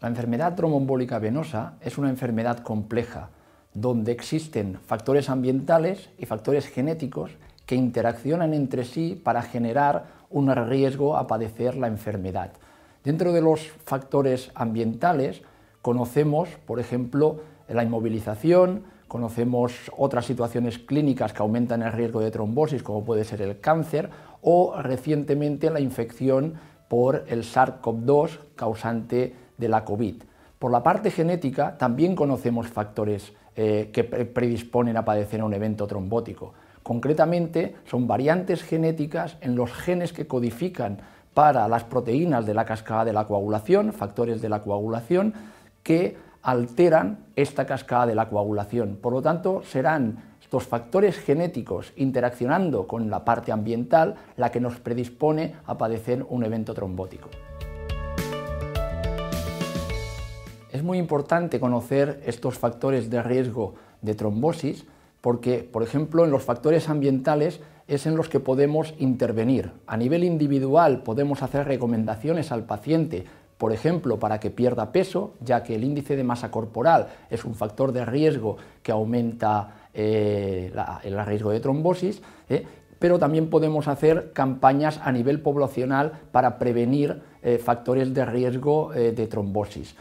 La enfermedad tromboembólica venosa es una enfermedad compleja donde existen factores ambientales y factores genéticos que interaccionan entre sí para generar un riesgo a padecer la enfermedad. Dentro de los factores ambientales conocemos, por ejemplo, la inmovilización, conocemos otras situaciones clínicas que aumentan el riesgo de trombosis, como puede ser el cáncer, o recientemente la infección por el SARS-CoV-2 causante de la COVID. Por la parte genética también conocemos factores eh, que predisponen a padecer un evento trombótico. Concretamente son variantes genéticas en los genes que codifican para las proteínas de la cascada de la coagulación, factores de la coagulación, que alteran esta cascada de la coagulación. Por lo tanto, serán estos factores genéticos interaccionando con la parte ambiental la que nos predispone a padecer un evento trombótico. Muy importante conocer estos factores de riesgo de trombosis porque, por ejemplo, en los factores ambientales es en los que podemos intervenir. A nivel individual podemos hacer recomendaciones al paciente por ejemplo, para que pierda peso, ya que el índice de masa corporal es un factor de riesgo que aumenta eh, el riesgo de trombosis, ¿eh? pero también podemos hacer campañas a nivel poblacional para prevenir eh, factores de riesgo de trombosis.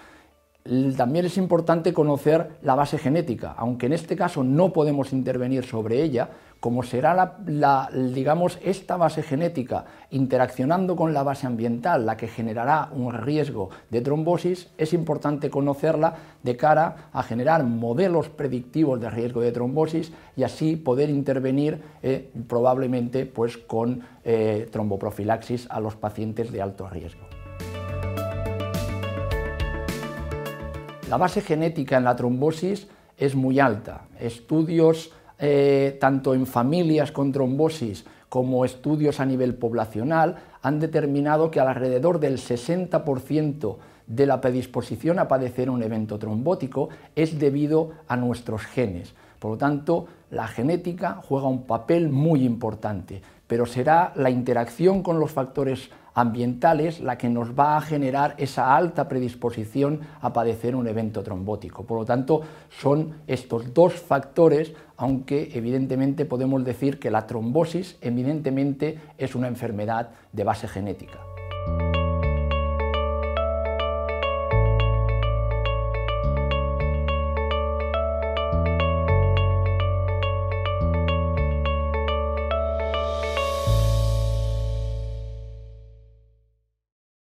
También es importante conocer la base genética, aunque en este caso no podemos intervenir sobre ella, como será la, digamos, esta base genética interaccionando con la base ambiental, la que generará un riesgo de trombosis, es importante conocerla de cara a generar modelos predictivos de riesgo de trombosis y así poder intervenir eh, probablemente pues, con eh, tromboprofilaxis a los pacientes de alto riesgo. La base genética en la trombosis es muy alta. Estudios eh, tanto en familias con trombosis como estudios a nivel poblacional han determinado que alrededor del 60% de la predisposición a padecer un evento trombótico es debido a nuestros genes. Por lo tanto, la genética juega un papel muy importante, pero será la interacción con los factores ambientales la que nos va a generar esa alta predisposición a padecer un evento trombótico. Por lo tanto, son estos dos factores, aunque evidentemente podemos decir que la trombosis evidentemente es una enfermedad de base genética.